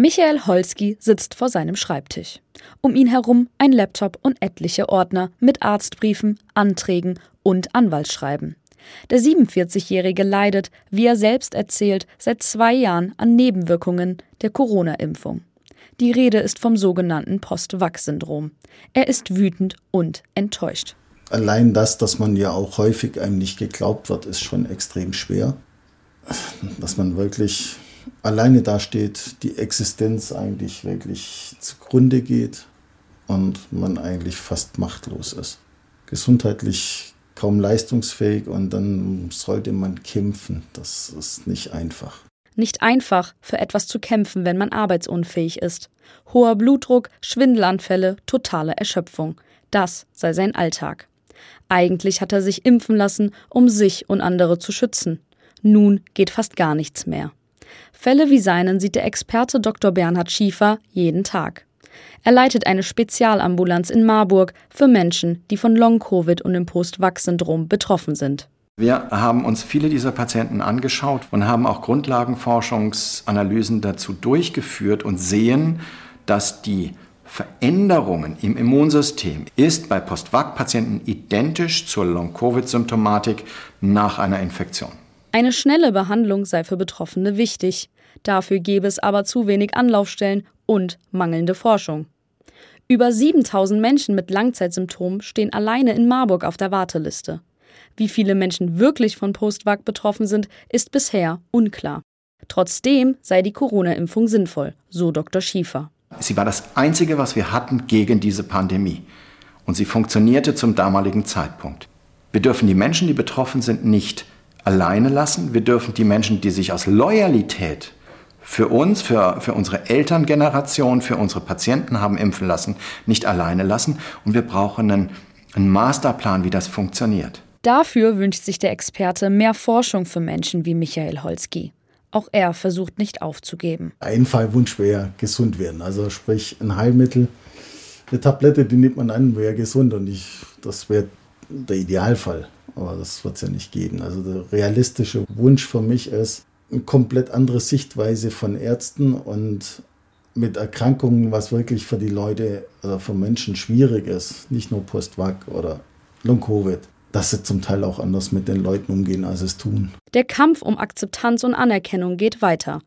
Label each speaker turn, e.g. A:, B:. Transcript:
A: Michael Holski sitzt vor seinem Schreibtisch. Um ihn herum ein Laptop und etliche Ordner mit Arztbriefen, Anträgen und Anwaltsschreiben. Der 47-Jährige leidet, wie er selbst erzählt, seit zwei Jahren an Nebenwirkungen der Corona-Impfung. Die Rede ist vom sogenannten Post-Vax-Syndrom. Er ist wütend und enttäuscht.
B: Allein das, dass man ja auch häufig einem nicht geglaubt wird, ist schon extrem schwer. Dass man wirklich alleine dasteht, die Existenz eigentlich wirklich zugrunde geht und man eigentlich fast machtlos ist. Gesundheitlich kaum leistungsfähig und dann sollte man kämpfen. Das ist nicht einfach.
A: Nicht einfach, für etwas zu kämpfen, wenn man arbeitsunfähig ist. Hoher Blutdruck, Schwindelanfälle, totale Erschöpfung. Das sei sein Alltag. Eigentlich hat er sich impfen lassen, um sich und andere zu schützen. Nun geht fast gar nichts mehr. Fälle wie seinen sieht der Experte Dr. Bernhard Schiefer jeden Tag. Er leitet eine Spezialambulanz in Marburg für Menschen, die von Long-Covid und dem Post-Vax-Syndrom betroffen sind.
C: Wir haben uns viele dieser Patienten angeschaut und haben auch Grundlagenforschungsanalysen dazu durchgeführt und sehen, dass die Veränderungen im Immunsystem ist bei Post-Vac-Patienten identisch zur Long-Covid-Symptomatik nach einer Infektion.
A: Eine schnelle Behandlung sei für Betroffene wichtig. Dafür gäbe es aber zu wenig Anlaufstellen und mangelnde Forschung. Über 7000 Menschen mit Langzeitsymptomen stehen alleine in Marburg auf der Warteliste. Wie viele Menschen wirklich von Postvac betroffen sind, ist bisher unklar. Trotzdem sei die Corona-Impfung sinnvoll, so Dr. Schiefer.
C: Sie war das Einzige, was wir hatten gegen diese Pandemie. Und sie funktionierte zum damaligen Zeitpunkt. Wir dürfen die Menschen, die betroffen sind, nicht alleine lassen. Wir dürfen die Menschen, die sich aus Loyalität für uns, für, für unsere Elterngeneration, für unsere Patienten haben impfen lassen, nicht alleine lassen. Und wir brauchen einen, einen Masterplan, wie das funktioniert.
A: Dafür wünscht sich der Experte mehr Forschung für Menschen wie Michael Holski. Auch er versucht nicht aufzugeben.
B: Ein Fallwunsch wäre gesund werden. Also sprich ein Heilmittel, eine Tablette, die nimmt man an, wäre gesund. Und ich, das wäre der Idealfall. Aber das wird es ja nicht geben. Also der realistische Wunsch für mich ist, eine komplett andere Sichtweise von Ärzten und mit Erkrankungen, was wirklich für die Leute oder für Menschen schwierig ist. Nicht nur Post-Vac oder Long-Covid dass sie zum Teil auch anders mit den Leuten umgehen, als es tun.
A: Der Kampf um Akzeptanz und Anerkennung geht weiter.